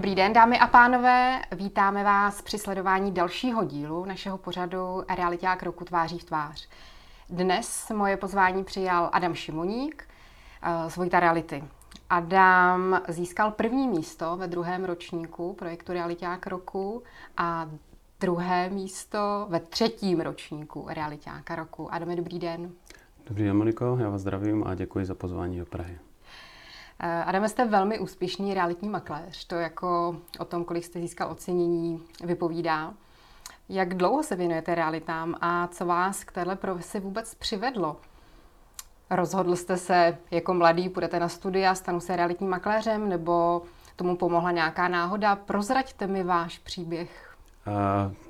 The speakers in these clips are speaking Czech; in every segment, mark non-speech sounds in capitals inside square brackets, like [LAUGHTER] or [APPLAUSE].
Dobrý den, dámy a pánové. Vítáme vás při sledování dalšího dílu našeho pořadu Realiták roku tváří v tvář. Dnes moje pozvání přijal Adam Šimoník eh, z Vojta Reality. Adam získal první místo ve druhém ročníku projektu Realiták roku a druhé místo ve třetím ročníku Realitáka roku. Adame, dobrý den. Dobrý den, Moniko, já vás zdravím a děkuji za pozvání do Prahy. Eh, Adame, jste velmi úspěšný realitní makléř. To jako o tom, kolik jste získal ocenění, vypovídá. Jak dlouho se věnujete realitám a co vás k téhle profesi vůbec přivedlo? Rozhodl jste se jako mladý, půjdete na studia, stanu se realitním makléřem, nebo tomu pomohla nějaká náhoda? Prozraďte mi váš příběh.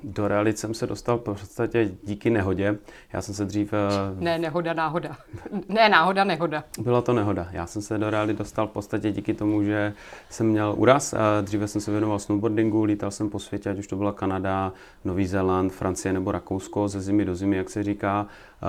Do realit jsem se dostal v podstatě díky nehodě. Já jsem se dřív... Eh, ne, nehoda, náhoda. ne, náhoda, nehoda. Byla to nehoda. Já jsem se do realit dostal v podstatě díky tomu, že jsem měl úraz. Dříve jsem se věnoval snowboardingu, lítal jsem po světě, ať už to byla Kanada, Nový Zéland, Francie nebo Rakousko, ze zimy do zimy, jak se říká.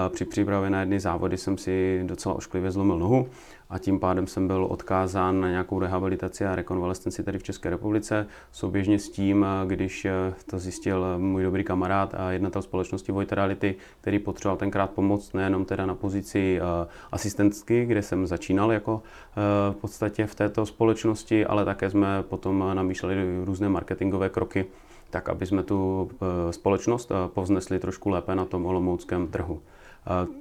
Při přípravě na jedny závody jsem si docela ošklivě zlomil nohu a tím pádem jsem byl odkázán na nějakou rehabilitaci a rekonvalescenci tady v České republice. Souběžně s tím, když to zjistil můj dobrý kamarád a jednatel společnosti Void Reality, který potřeboval tenkrát pomoc nejenom teda na pozici eh, asistentky, kde jsem začínal jako eh, v podstatě v této společnosti, ale také jsme potom namýšleli různé marketingové kroky, tak aby jsme tu eh, společnost povznesli trošku lépe na tom olomouckém trhu.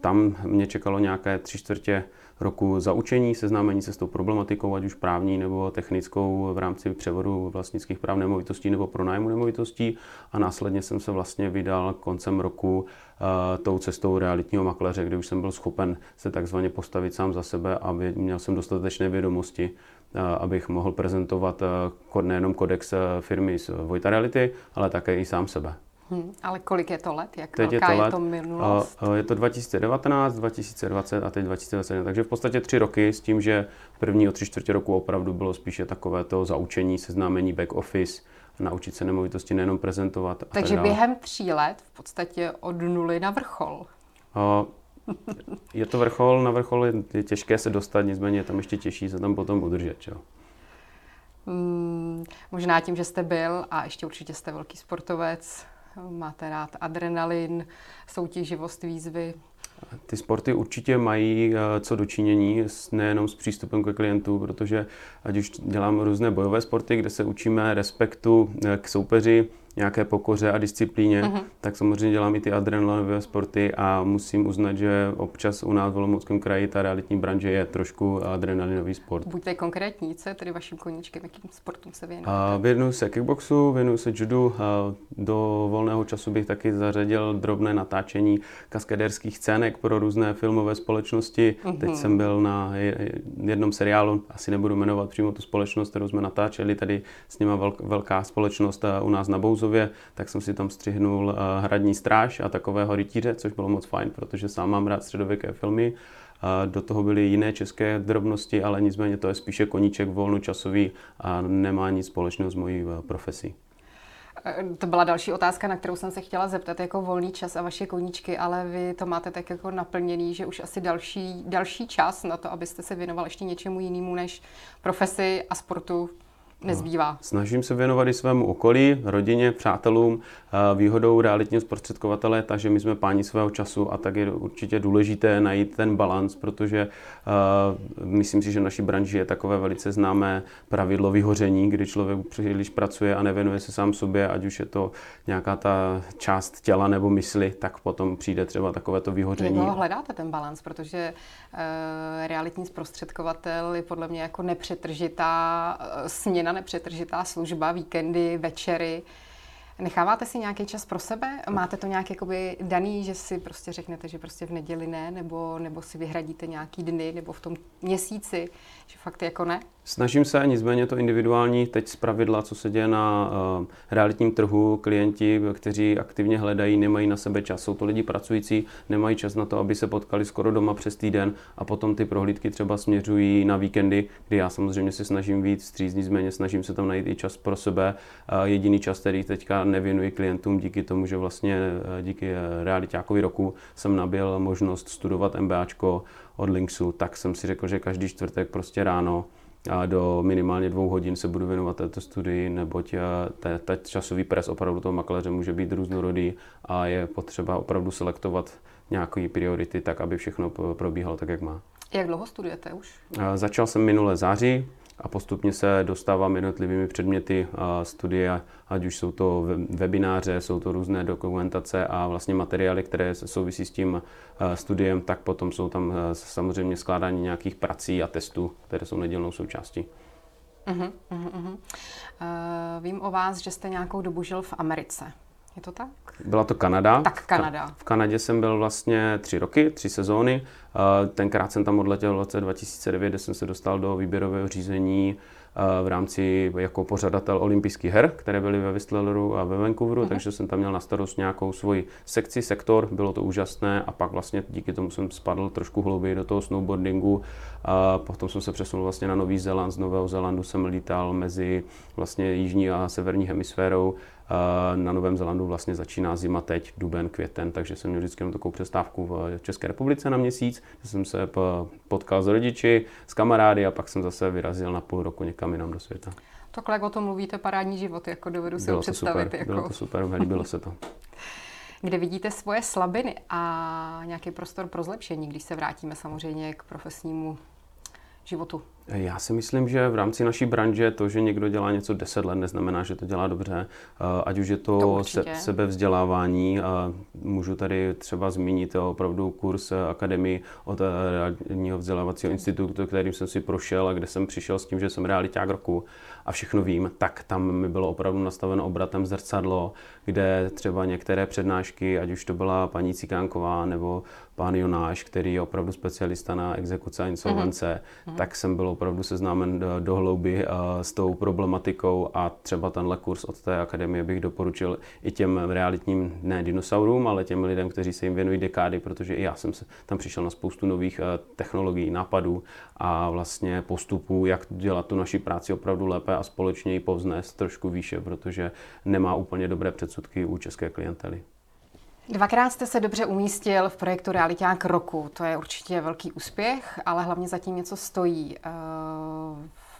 Tam mě čekalo nějaké tři čtvrtě roku zaučení, seznámení se s tou problematikou, ať už právní nebo technickou v rámci převodu vlastnických práv nemovitostí nebo pronájmu nemovitostí a následně jsem se vlastně vydal koncem roku uh, tou cestou realitního makléře, kde už jsem byl schopen se takzvaně postavit sám za sebe a měl jsem dostatečné vědomosti, uh, abych mohl prezentovat uh, nejenom kodex firmy z Vojta Reality, ale také i sám sebe. Hmm, ale kolik je to let? Jak teď velká je to, let, je to minulost? Je to 2019, 2020 a teď 2021. Takže v podstatě tři roky s tím, že první o tři čtvrtě roku opravdu bylo spíše takové to zaučení, seznámení back office, naučit se nemovitosti nejenom prezentovat. Takže tak během tří let v podstatě od nuly na vrchol. je to vrchol, na vrchol je, je těžké se dostat, nicméně je tam ještě těžší se tam potom udržet. Čo? Hmm, možná tím, že jste byl a ještě určitě jste velký sportovec, máte rád adrenalin, soutěživost, výzvy? Ty sporty určitě mají eh, co dočinění nejenom s přístupem ke klientů, protože ať už dělám různé bojové sporty, kde se učíme respektu eh, k soupeři, nějaké pokoře a disciplíně, uh-huh. tak samozřejmě dělám i ty adrenalinové sporty a musím uznat, že občas u nás v Olomouckém kraji ta realitní branže je trošku adrenalinový sport. Buďte konkrétní, co je tedy vaším koníčkem, jakým sportům se věnujete? Věnuju se kickboxu, věnuju se judu, do volného času bych taky zařadil drobné natáčení kaskaderských scének pro různé filmové společnosti. Uh-huh. Teď jsem byl na jednom seriálu, asi nebudu jmenovat přímo tu společnost, kterou jsme natáčeli, tady s nima velká společnost u nás na Bouzu Klauzově, tak jsem si tam střihnul eh, hradní stráž a takového rytíře, což bylo moc fajn, protože sám mám rád středověké filmy. Do toho byly jiné české drobnosti, ale nicméně to je spíše koníček volnočasový a nemá nic společného s mojí eh, profesí. Eh, to byla další otázka, na kterou jsem se chtěla zeptat, jako volný čas a vaše koníčky, ale vy to máte tak jako naplněný, že už asi další, další čas na to, abyste se věnoval ještě něčemu jinému než profesi a sportu nezbývá. Snažím se věnovat i svému okolí, rodině, přátelům. Výhodou realitního zprostředkovatele takže my jsme páni svého času a tak je určitě důležité najít ten balans, protože uh, myslím si, že v naší branži je takové velice známé pravidlo vyhoření, kdy člověk příliš pracuje a nevěnuje se sám sobě, ať už je to nějaká ta část těla nebo mysli, tak potom přijde třeba takové to vyhoření. Jak hledáte ten balans, protože uh, realitní zprostředkovatel je podle mě jako nepřetržitá uh, směna nepřetržitá služba, víkendy, večery. Necháváte si nějaký čas pro sebe? Máte to nějak jakoby daný, že si prostě řeknete, že prostě v neděli ne, nebo, nebo si vyhradíte nějaký dny, nebo v tom měsíci, že fakt jako ne? Snažím se, nicméně to individuální, teď z pravidla, co se děje na uh, realitním trhu, klienti, kteří aktivně hledají, nemají na sebe čas. Jsou to lidi pracující, nemají čas na to, aby se potkali skoro doma přes týden a potom ty prohlídky třeba směřují na víkendy, kdy já samozřejmě se snažím víc stříct, nicméně snažím se tam najít i čas pro sebe. Uh, jediný čas, který teďka nevěnuji klientům díky tomu, že vlastně uh, díky realitákovi roku jsem nabil možnost studovat MBAčko od Linksu, tak jsem si řekl, že každý čtvrtek prostě ráno a do minimálně dvou hodin se budu věnovat této studii, neboť ten časový pres opravdu toho makléře může být různorodý a je potřeba opravdu selektovat nějaké priority tak, aby všechno probíhalo tak, jak má. Jak dlouho studujete už? Začal jsem minulé září, a postupně se dostávám jednotlivými předměty studie, ať už jsou to webináře, jsou to různé dokumentace a vlastně materiály, které souvisí s tím studiem, tak potom jsou tam samozřejmě skládání nějakých prací a testů, které jsou nedělnou součástí. Uh-huh, uh-huh. Uh, vím o vás, že jste nějakou dobu žil v Americe. Je to tak? Byla to Kanada. Tak Kanada. V Kanadě jsem byl vlastně tři roky, tři sezóny. Tenkrát jsem tam odletěl v roce 2009, kde jsem se dostal do výběrového řízení v rámci jako pořadatel olympijských her, které byly ve Whistleru a ve Vancouveru, uh-huh. takže jsem tam měl na starost nějakou svoji sekci, sektor, bylo to úžasné a pak vlastně díky tomu jsem spadl trošku hlouběji do toho snowboardingu. A potom jsem se přesunul vlastně na Nový Zéland, z Nového Zélandu jsem lítal mezi vlastně jižní a severní hemisférou na Novém Zelandu vlastně začíná zima teď, duben, květen, takže jsem měl vždycky jenom takovou přestávku v České republice na měsíc, kde jsem se potkal s rodiči, s kamarády a pak jsem zase vyrazil na půl roku někam jinam do světa. Takhle, jak o tom mluvíte, parádní život, jako dovedu si bylo představit. Super, jako... Bylo to super, líbilo se to. [LAUGHS] Kde vidíte svoje slabiny a nějaký prostor pro zlepšení, když se vrátíme samozřejmě k profesnímu životu? Já si myslím, že v rámci naší branže to, že někdo dělá něco 10 let, neznamená, že to dělá dobře. Eh, ať už je to, to se, sebevzdělávání, můžu tady třeba zmínit opravdu kurz akademii od Reálního vzdělávacího institutu, kterým jsem si prošel a kde jsem přišel s tím, že jsem realiták roku a všechno vím, tak tam mi bylo opravdu nastaveno obratem zrcadlo, kde třeba některé přednášky, ať už to byla paní Cikánková nebo pán Jonáš, který je opravdu specialista na exekuce a insolvence, mm-hmm. tak jsem byl opravdu seznámen do, do hlouby s tou problematikou a třeba tenhle kurz od té akademie bych doporučil i těm realitním, ne dinosaurům, ale těm lidem, kteří se jim věnují dekády, protože i já jsem se tam přišel na spoustu nových technologií, nápadů a vlastně postupů, jak dělat tu naši práci opravdu lépe a společně ji povznést trošku výše, protože nemá úplně dobré předsudky u české klientely. Dvakrát jste se dobře umístil v projektu Realiták roku. To je určitě velký úspěch, ale hlavně zatím něco stojí. Eh,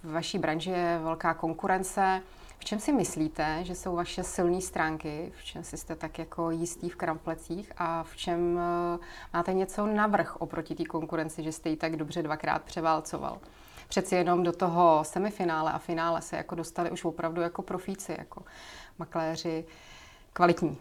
v vaší branži je velká konkurence. V čem si myslíte, že jsou vaše silné stránky? V čem si jste tak jako jistý v kramplecích? A v čem eh, máte něco navrh oproti té konkurenci, že jste ji tak dobře dvakrát převálcoval? Přeci jenom do toho semifinále a finále se jako dostali už opravdu jako profíci, jako makléři kvalitní.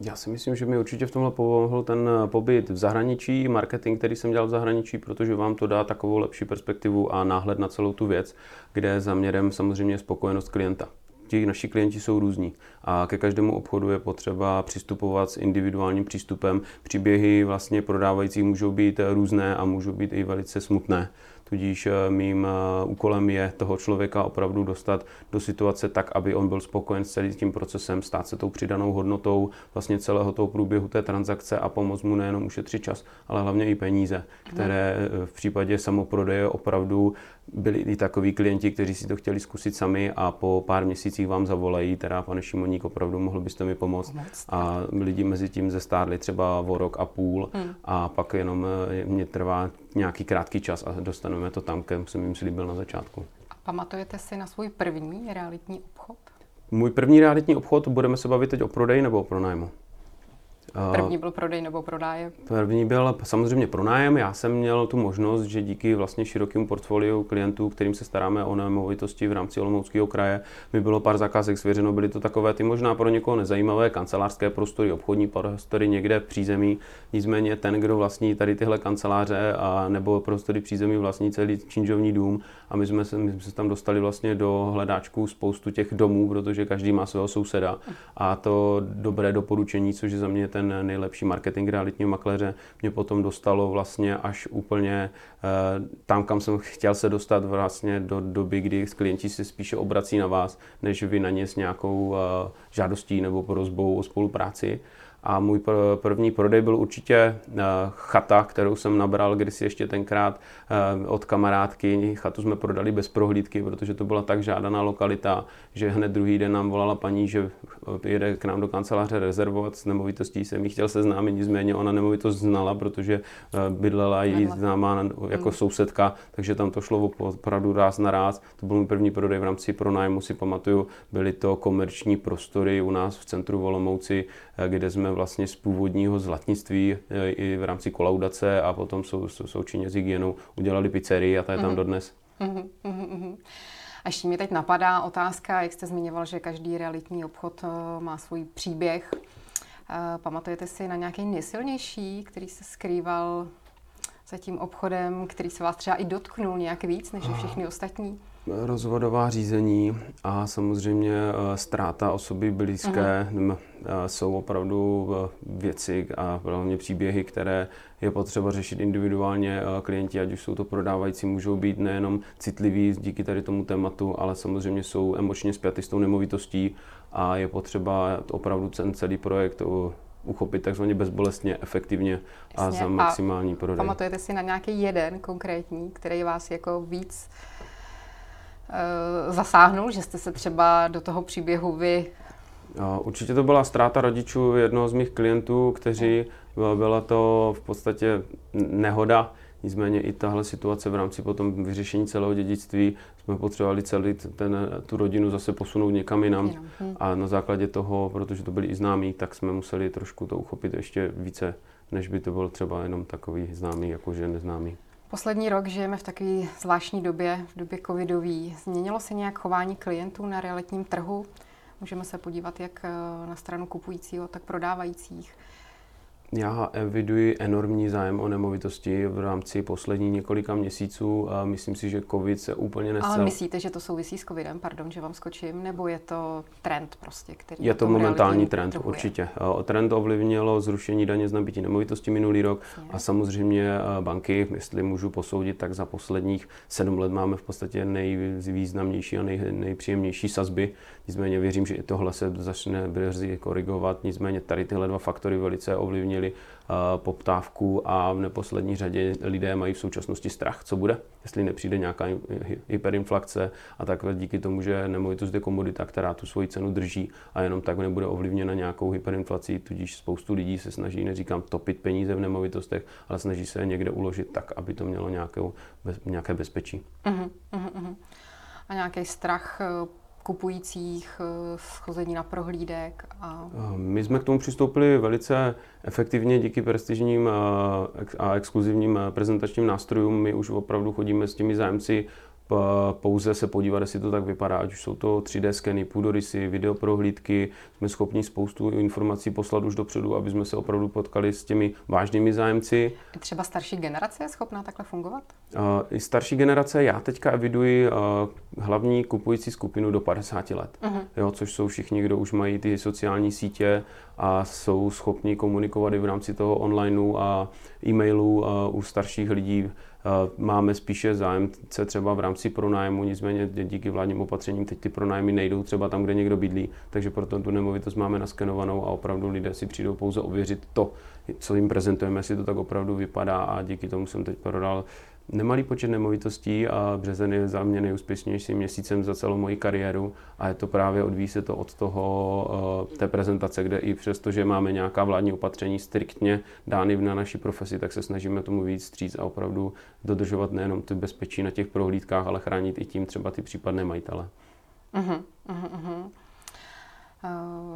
Já si myslím, že mi určitě v tomhle pomohl ten eh, pobyt v zahraničí, marketing, který jsem dělal v zahraničí, protože vám to dá takovou lepší perspektivu a náhled na celou tu věc, kde zaměrem samozřejmě je spokojenost klienta ti naši klienti jsou různí a ke každému obchodu je potřeba přistupovat s individuálním přístupem. Příběhy vlastně prodávajících můžou být různé a můžou být i velice smutné. Tudíž eh, mým eh, úkolem je toho člověka opravdu dostat do situace tak, aby on byl spokojen s celým tím procesem, stát se tou přidanou hodnotou vlastně celého toho průběhu té transakce a pomoct mu nejenom ušetřit čas, ale hlavně i peníze, které eh, v případě samoprodeje opravdu byli i takoví klienti, kteří si to chtěli zkusit sami a po pár měsících vám zavolají, teda pane Šimoník, opravdu mohl byste mi pomoct. pomoct. A lidi mezi tím zestárli třeba o rok a půl hmm. a pak jenom mě trvá nějaký krátký čas a dostaneme to tam, kam jsem jim slíbil na začátku. A pamatujete si na svůj první realitní obchod? Můj první realitní obchod, budeme se bavit teď o prodeji nebo o pronájmu? První byl prodej nebo prodájem? První byl samozřejmě pronájem. Já jsem měl tu možnost, že díky vlastně širokému portfoliu klientů, kterým se staráme o nemovitosti v rámci Olomouckého kraje, mi bylo pár zakázek svěřeno. Byly to takové ty možná pro někoho nezajímavé kancelářské prostory, obchodní prostory někde v přízemí. Nicméně ten, kdo vlastní tady tyhle kanceláře a nebo prostory přízemí vlastní celý činžovní dům a my jsme, se, my jsme se tam dostali vlastně do hledáčku spoustu těch domů, protože každý má svého souseda a to dobré doporučení, což je za mě ten nejlepší marketing realitního makléře, mě potom dostalo vlastně až úplně eh, tam, kam jsem chtěl se dostat vlastně do doby, kdy klienti se spíše obrací na vás, než vy na ně s nějakou eh, žádostí nebo prozbou o spolupráci. A můj první prodej byl určitě eh, chata, kterou jsem nabral kdysi ještě tenkrát eh, od kamarádky. Chatu jsme prodali bez prohlídky, protože to byla tak žádaná lokalita, že hned druhý den nám volala paní, že eh, jede k nám do kanceláře rezervovat s nemovitostí. Jsem jí chtěl seznámit, nicméně ona nemovitost znala, protože bydlela jí známá jako hmm. sousedka, takže tam to šlo opravdu ráz na ráz. To byl můj první prodej v rámci pronájmu, si pamatuju. Byly to komerční prostory u nás v centru Volomouci, kde jsme vlastně z původního zlatnictví e, i v rámci kolaudace a potom sou, sou, součinně s hygienou udělali pizzerii a ta je tam mm-hmm. dodnes. Mm-hmm. A ještě mi teď napadá otázka, jak jste zmiňoval, že každý realitní obchod e, má svůj příběh. E, pamatujete si na nějaký nejsilnější, který se skrýval za tím obchodem, který se vás třeba i dotknul nějak víc než všechny ostatní? rozvodová řízení a samozřejmě eh, ztráta osoby blízké uh-huh. jsou opravdu eh, věci a hlavně příběhy, které je potřeba řešit individuálně. Klienti, ať už jsou to prodávající, můžou být nejenom citliví díky tady tomu tématu, ale samozřejmě jsou emočně spjaty s tou nemovitostí a je potřeba opravdu ten celý projekt uchopit takzvaně bezbolestně, efektivně a Jasně. za maximální prodej. Pamatujete si na nějaký jeden konkrétní, který vás jako víc Eh, zasáhnul, že jste se třeba do toho příběhu vy Určitě to byla ztráta rodičů jednoho z mých klientů, kteří byla to v podstatě nehoda. Nicméně i tahle situace v rámci potom vyřešení celého dědictví jsme potřebovali celý ten, tu rodinu zase posunout někam jinam. Hm. A na základě toho, protože to byli i známí, tak jsme museli trošku to uchopit ještě více, než by to byl třeba jenom takový známý, jakože neznámý. Poslední rok žijeme v takové zvláštní době, v době covidové. Změnilo se nějak chování klientů na realitním trhu? Můžeme se podívat jak eh, na stranu kupujícího, tak prodávajících. Já eviduji enormní zájem o nemovitosti v rámci posledních několika měsíců a myslím si, že covid se úplně nescel. Ale myslíte, že to souvisí s covidem, pardon, že vám skočím, nebo je to trend prostě, který Je to momentální trend, trhuje. určitě. Trend ovlivnilo zrušení daně z nabití nemovitosti minulý rok Jasně. a samozřejmě banky, jestli můžu posoudit, tak za posledních sedm let máme v podstatě nejvýznamnější a nej, nejpříjemnější sazby. Nicméně věřím, že i tohle se začne brzy korigovat. Nicméně tady tyhle dva faktory velice ovlivní ovlivnili eh, poptávku a v neposlední řadě lidé mají v současnosti strach, co bude, jestli nepřijde nějaká hyperinflace a takhle díky tomu, že nemovitost je komodita, která tu svoji cenu drží a jenom tak nebude ovlivněna nějakou hyperinflací, tudíž spoustu lidí se snaží, neříkám topit peníze v nemovitostech, ale snaží se je někde uložit tak, aby to mělo nějakou, nějaké bezpečí. Uh-huh, uh-huh. A nějaký strach eh, kupujících, eh, schození na prohlídek? A... My jsme k tomu přistoupili velice efektivně díky prestižním a exkluzivním prezentačním nástrojům. My už opravdu chodíme s těmi zájemci pouze se podívat, jestli to tak vypadá, ať už jsou to 3D skeny, půdorysy, videoprohlídky, jsme schopni spoustu informací poslat už dopředu, aby jsme se opravdu potkali s těmi vážnými zájemci. Třeba starší generace je schopná takhle fungovat? Uh, I starší generace, já teďka eviduji uh, hlavní kupující skupinu do 50 let, uh-huh. jo, což jsou všichni, kdo už mají ty sociální sítě a jsou schopni komunikovat i v rámci toho onlineu a e-mailů uh, u starších lidí máme spíše zájemce třeba v rámci pronájmu, nicméně díky vládním opatřením teď ty pronájmy nejdou třeba tam, kde někdo bydlí, takže proto tu nemovitost máme naskenovanou a opravdu lidé si přijdou pouze ověřit to, co jim prezentujeme, jestli to tak opravdu vypadá a díky tomu jsem teď prodal nemalý počet nemovitostí a březen je za mě nejúspěšnějším měsícem za celou moji kariéru a je to právě odvíjí se to od toho, eh, té prezentace, kde i přesto, že máme nějaká vládní opatření striktně dány na naší profesi, tak se snažíme tomu víc stříc a opravdu dodržovat nejenom ty bezpečí na těch prohlídkách, ale chránit i tím třeba ty případné majitele. Uh-huh, uh-huh.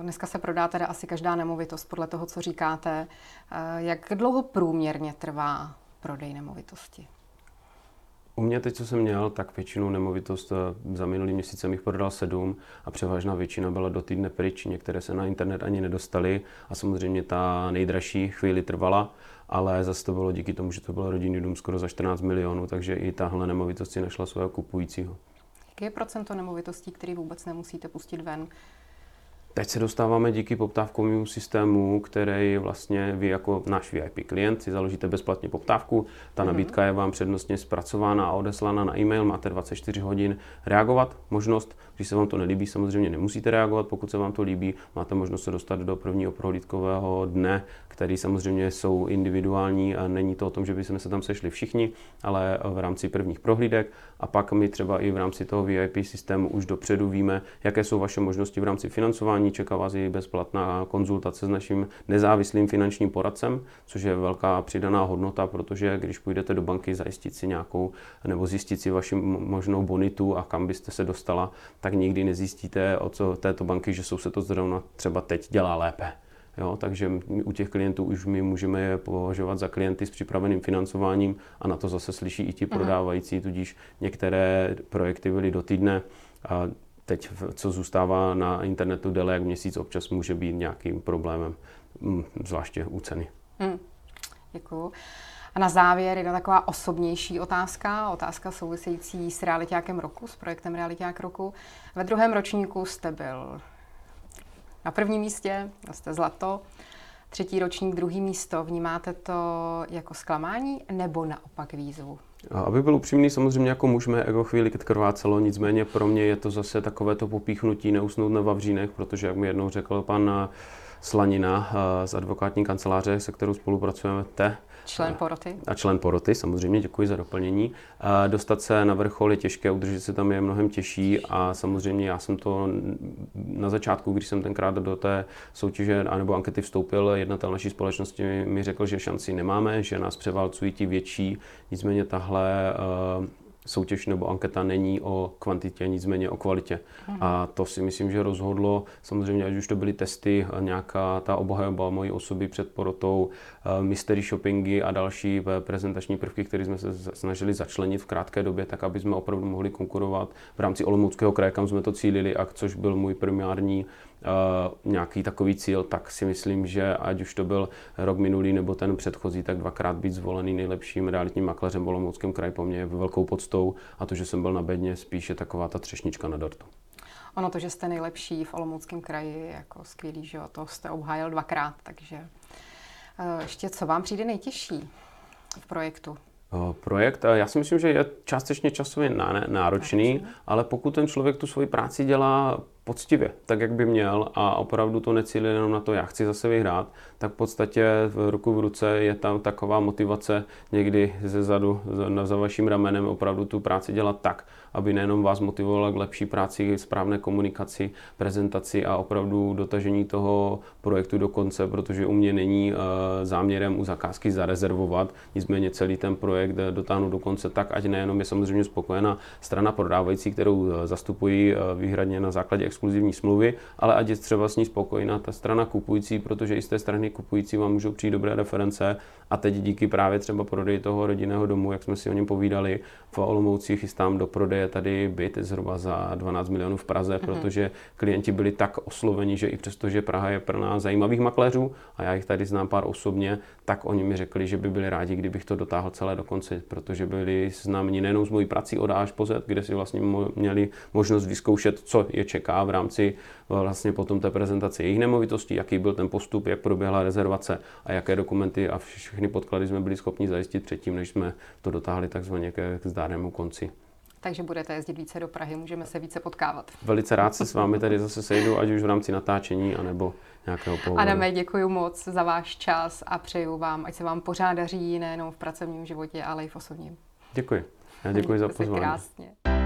Dneska se prodá teda asi každá nemovitost podle toho, co říkáte. Jak dlouho průměrně trvá prodej nemovitosti? U mě teď, co jsem měl, tak většinu nemovitost eh, za minulý měsíc jsem jich prodal sedm a převážná většina byla do týdne pryč, některé se na internet ani nedostaly a samozřejmě ta nejdražší chvíli trvala, ale zase to bylo díky tomu, že to byl rodinný dům skoro za 14 milionů, takže i tahle nemovitost si našla svého kupujícího. Jaké je procento nemovitostí, které vůbec nemusíte pustit ven? Teď se dostáváme díky poptávkovému systému, který vlastně vy jako náš VIP klient si založíte bezplatně poptávku. Ta mm-hmm. nabídka je vám přednostně zpracována a odeslána na e-mail. Máte 24 hodin reagovat. Možnost, když se vám to nelíbí, samozřejmě nemusíte reagovat. Pokud se vám to líbí, máte možnost se dostat do prvního prohlídkového dne, který samozřejmě jsou individuální. A není to o tom, že by se tam sešli všichni, ale v rámci prvních prohlídek. A pak my třeba i v rámci toho VIP systému už dopředu víme, jaké jsou vaše možnosti v rámci financování čeká vás i bezplatná konzultace s naším nezávislým finančním poradcem, což je velká přidaná hodnota, protože když půjdete do banky zajistit si nějakou nebo zjistit si vaši možnou bonitu a kam byste se dostala, tak nikdy nezjistíte od této banky, že jsou se to zrovna třeba teď dělá lépe. Jo, takže u těch klientů už my můžeme je považovat za klienty s připraveným financováním a na to zase slyší i ti prodávající, tudíž některé projekty byly do týdne. A teď, co zůstává na internetu déle jak měsíc, občas může být nějakým problémem, mm, zvláště u ceny. Hmm. Děkuju. A na závěr jedna taková osobnější otázka, otázka související s realitákem roku, s projektem realiták roku. Ve druhém ročníku jste byl na prvním místě, jste zlato, třetí ročník, druhý místo. Vnímáte to jako zklamání nebo naopak výzvu? Aby byl upřímný, samozřejmě jako muž mé ego chvíli krvácelo, nicméně pro mě je to zase takové to popíchnutí neusnout na Vavřínech, protože jak mi jednou řekl pan Slanina eh, z advokátní kanceláře, se kterou spolupracujeme, te, Člen poroty. A člen poroty, samozřejmě, děkuji za doplnění. Dostat se na vrchol je těžké, udržet se tam je mnohem těžší a samozřejmě já jsem to na začátku, když jsem tenkrát do té soutěže anebo ankety vstoupil, jednatel naší společnosti mi řekl, že šanci nemáme, že nás převálcují ti větší, nicméně tahle uh, soutěž nebo anketa není o kvantitě, nicméně o kvalitě. Hmm. A to si myslím, že rozhodlo, samozřejmě, ať už to byly testy, nějaká ta obhajoba mojí osoby před porotou, eh, mystery shoppingy a další eh, prezentační prvky, které jsme se snažili začlenit v krátké době, tak aby jsme opravdu mohli konkurovat v rámci Olomouckého kraje, kam jsme to cílili, a což byl můj primární nějaký takový cíl, tak si myslím, že ať už to byl rok minulý nebo ten předchozí, tak dvakrát být zvolený nejlepším realitním makléřem v Olomouckém kraji po mně je velkou podstou a to, že jsem byl na bedně, spíše taková ta třešnička na dortu. Ono to, že jste nejlepší v Olomouckém kraji, je jako skvělý, že to jste obhájil dvakrát, takže uh, ještě co vám přijde nejtěžší v projektu? projekt. Já si myslím, že je částečně časově náročný, ale pokud ten člověk tu svoji práci dělá poctivě, tak jak by měl a opravdu to necílí jenom na to, já chci zase vyhrát, tak v podstatě v ruku v ruce je tam taková motivace někdy ze zadu za, za vaším ramenem opravdu tu práci dělat tak, aby nejenom vás motivovala k lepší práci, správné komunikaci, prezentaci a opravdu dotažení toho projektu do konce, protože u mě není uh, záměrem u zakázky zarezervovat, nicméně celý ten projekt dotáhnu do konce tak, ať nejenom je samozřejmě spokojená strana prodávající, kterou eh, zastupují výhradně na základě exkluzivní smlouvy, ale ať je třeba s ní spokojená ta strana kupující, protože i z té strany kupující vám můžou přijít dobré reference a teď díky právě třeba prodeji toho rodinného domu, jak jsme si o něm povídali, v Olomouci chystám do prodeje tady byt zhruba za 12 milionů v Praze, mm-hmm. protože klienti byli tak osloveni, že i přesto, že Praha je pro nás zajímavých makléřů a já jich tady znám pár osobně, tak oni mi řekli, že by byli rádi, kdybych to dotáhl celé do konce, protože byli známí nejenom s mojí prací od A až po Z, kde si vlastně měli možnost vyzkoušet, co je čeká v rámci vlastně potom té prezentace jejich nemovitostí, jaký byl ten postup, jak proběhla rezervace a jaké dokumenty a všechny podklady jsme byli schopni zajistit předtím, než jsme to dotáhli takzvaně ke zdárnému konci. Takže budete jezdit více do Prahy, můžeme se více potkávat. Velice rád se s vámi tady zase sejdu, ať už v rámci natáčení, anebo nějakého pohovoru. Adame, děkuji moc za váš čas a přeju vám, ať se vám pořád daří nejenom v pracovním životě, ale i v osobním. Děkuji. Já děkuji za pozvání. krásně.